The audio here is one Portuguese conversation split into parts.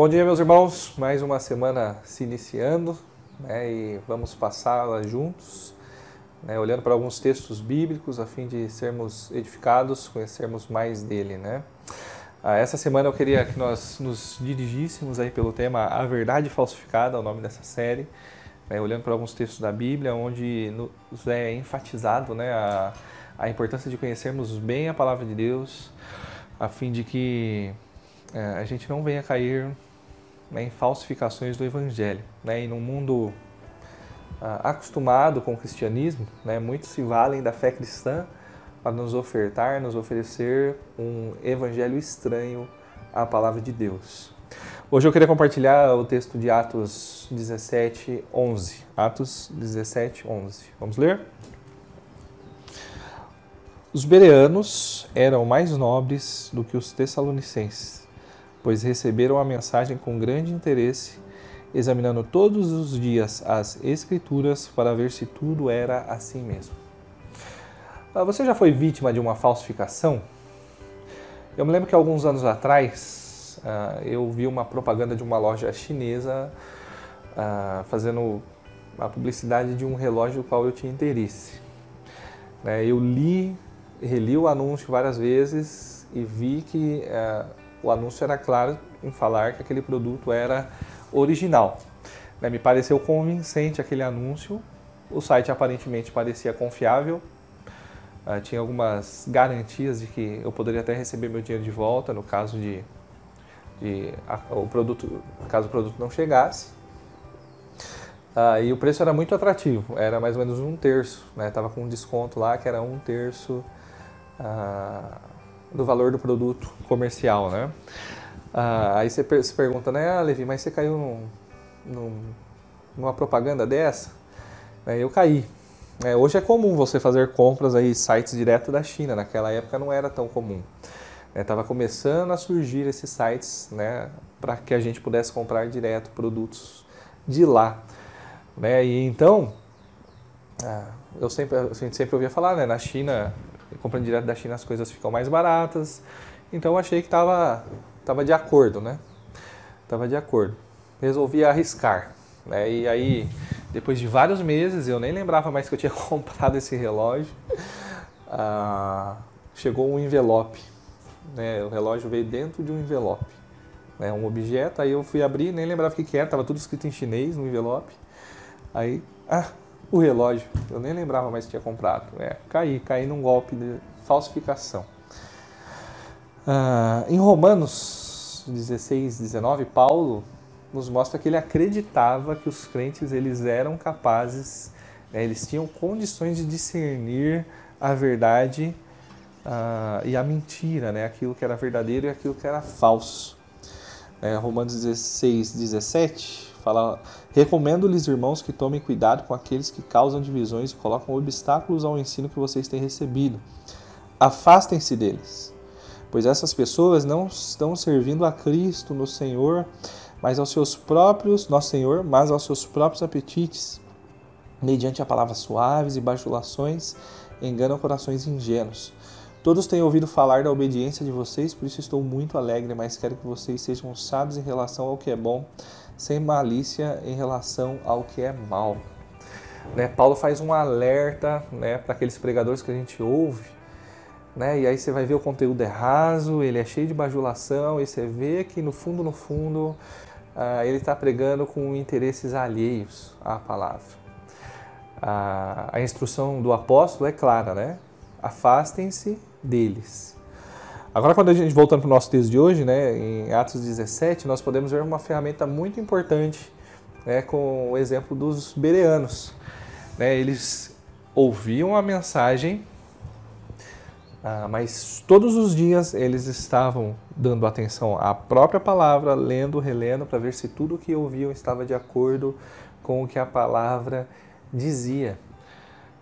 Bom dia, meus irmãos. Mais uma semana se iniciando né, e vamos passá-la juntos, né, olhando para alguns textos bíblicos a fim de sermos edificados, conhecermos mais dele. Né? Ah, essa semana eu queria que nós nos dirigíssemos aí pelo tema A Verdade Falsificada, o nome dessa série, né, olhando para alguns textos da Bíblia, onde nos é enfatizado né, a, a importância de conhecermos bem a palavra de Deus, a fim de que é, a gente não venha cair né, em falsificações do Evangelho. Né? E num mundo ah, acostumado com o cristianismo, né, muitos se valem da fé cristã para nos ofertar, nos oferecer um evangelho estranho à palavra de Deus. Hoje eu queria compartilhar o texto de Atos 17, 11. Atos 17, 11. Vamos ler? Os bereanos eram mais nobres do que os tessalonicenses, pois receberam a mensagem com grande interesse, examinando todos os dias as Escrituras para ver se tudo era assim mesmo. Ah, você já foi vítima de uma falsificação? Eu me lembro que alguns anos atrás ah, eu vi uma propaganda de uma loja chinesa ah, fazendo a publicidade de um relógio do qual eu tinha interesse. Né, eu li reli o anúncio várias vezes e vi que o anúncio era claro em falar que aquele produto era original. Né? Me pareceu convincente aquele anúncio, o site aparentemente parecia confiável, uh, tinha algumas garantias de que eu poderia até receber meu dinheiro de volta no caso de, de o produto, caso o produto não chegasse. Uh, e o preço era muito atrativo, era mais ou menos um terço, né? com um desconto lá que era um terço ah, do valor do produto comercial, né? Ah, aí você se pergunta, né, ah, Levi, mas você caiu num, num, numa propaganda dessa? Eu caí. É, hoje é comum você fazer compras aí sites direto da China. Naquela época não era tão comum. Estava é, começando a surgir esses sites, né, para que a gente pudesse comprar direto produtos de lá. Né? E então, ah, eu sempre, a gente sempre ouvia falar, né, na China comprando direto da China as coisas ficam mais baratas. Então eu achei que estava tava de acordo, né? Tava de acordo. Resolvi arriscar. Né? E aí, depois de vários meses, eu nem lembrava mais que eu tinha comprado esse relógio. Ah, chegou um envelope. Né? O relógio veio dentro de um envelope. Né? Um objeto, aí eu fui abrir, nem lembrava o que, que era, estava tudo escrito em chinês no envelope. Aí, ah, o relógio. Eu nem lembrava mais que tinha comprado. É, caí, caí num golpe de falsificação. Ah, em Romanos 16, 19, Paulo nos mostra que ele acreditava que os crentes eles eram capazes, né, eles tinham condições de discernir a verdade ah, e a mentira, né, aquilo que era verdadeiro e aquilo que era falso. É, Romanos 16, 17 Fala, recomendo-lhes, irmãos, que tomem cuidado com aqueles que causam divisões e colocam obstáculos ao ensino que vocês têm recebido. Afastem-se deles, pois essas pessoas não estão servindo a Cristo no Senhor, mas aos seus próprios, nosso Senhor, mas aos seus próprios apetites. Mediante a palavras suaves e bajulações, enganam corações ingênuos. Todos têm ouvido falar da obediência de vocês, por isso estou muito alegre, mas quero que vocês sejam sábios em relação ao que é bom sem malícia em relação ao que é mal. Né? Paulo faz um alerta né, para aqueles pregadores que a gente ouve, né? e aí você vai ver o conteúdo é raso, ele é cheio de bajulação, e você vê que no fundo, no fundo, uh, ele está pregando com interesses alheios à palavra. Uh, a instrução do apóstolo é clara, né? Afastem-se deles. Agora, quando a gente voltando para o nosso texto de hoje, né, em Atos 17, nós podemos ver uma ferramenta muito importante né, com o exemplo dos bereanos. Né, eles ouviam a mensagem, ah, mas todos os dias eles estavam dando atenção à própria palavra, lendo, relendo, para ver se tudo o que ouviam estava de acordo com o que a palavra dizia.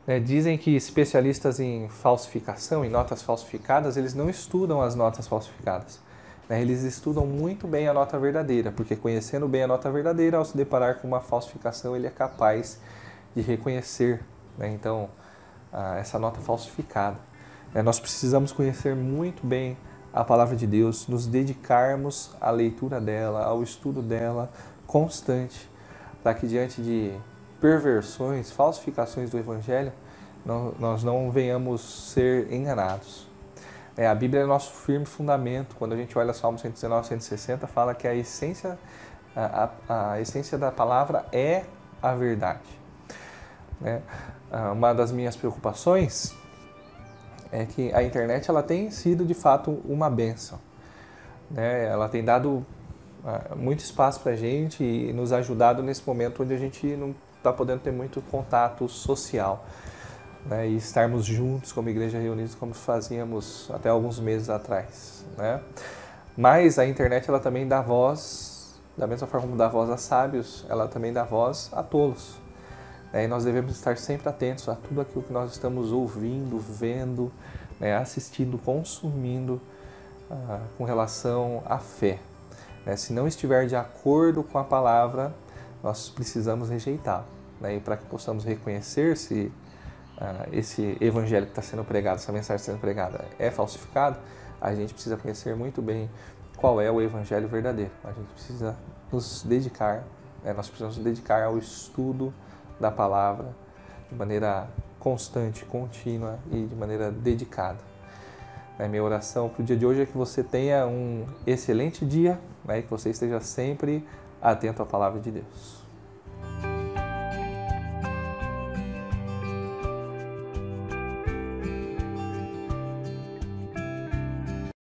É, dizem que especialistas em falsificação, em notas falsificadas, eles não estudam as notas falsificadas. Né? Eles estudam muito bem a nota verdadeira, porque conhecendo bem a nota verdadeira, ao se deparar com uma falsificação, ele é capaz de reconhecer né? então essa nota falsificada. É, nós precisamos conhecer muito bem a palavra de Deus, nos dedicarmos à leitura dela, ao estudo dela constante, para que diante de perversões, falsificações do Evangelho, nós não venhamos ser enganados. É, a Bíblia é nosso firme fundamento. Quando a gente olha Salmo 119, 160, fala que a essência, a, a, a essência da palavra é a verdade. Né? Ah, uma das minhas preocupações é que a internet ela tem sido de fato uma benção. Né? Ela tem dado ah, muito espaço para a gente e nos ajudado nesse momento onde a gente não está podendo ter muito contato social né, e estarmos juntos como igreja reunidos como fazíamos até alguns meses atrás. Né? Mas a internet ela também dá voz, da mesma forma como dá voz a sábios, ela também dá voz a tolos. Né? E nós devemos estar sempre atentos a tudo aquilo que nós estamos ouvindo, vendo, né, assistindo, consumindo ah, com relação à fé. Né? Se não estiver de acordo com a palavra, nós precisamos rejeitá-la. Né? E para que possamos reconhecer se uh, esse evangelho que está sendo pregado, essa mensagem sendo pregada é falsificado, a gente precisa conhecer muito bem qual é o evangelho verdadeiro. A gente precisa nos dedicar, né? nós precisamos nos dedicar ao estudo da palavra de maneira constante, contínua e de maneira dedicada. Né? Minha oração para o dia de hoje é que você tenha um excelente dia, né? que você esteja sempre atento à palavra de Deus.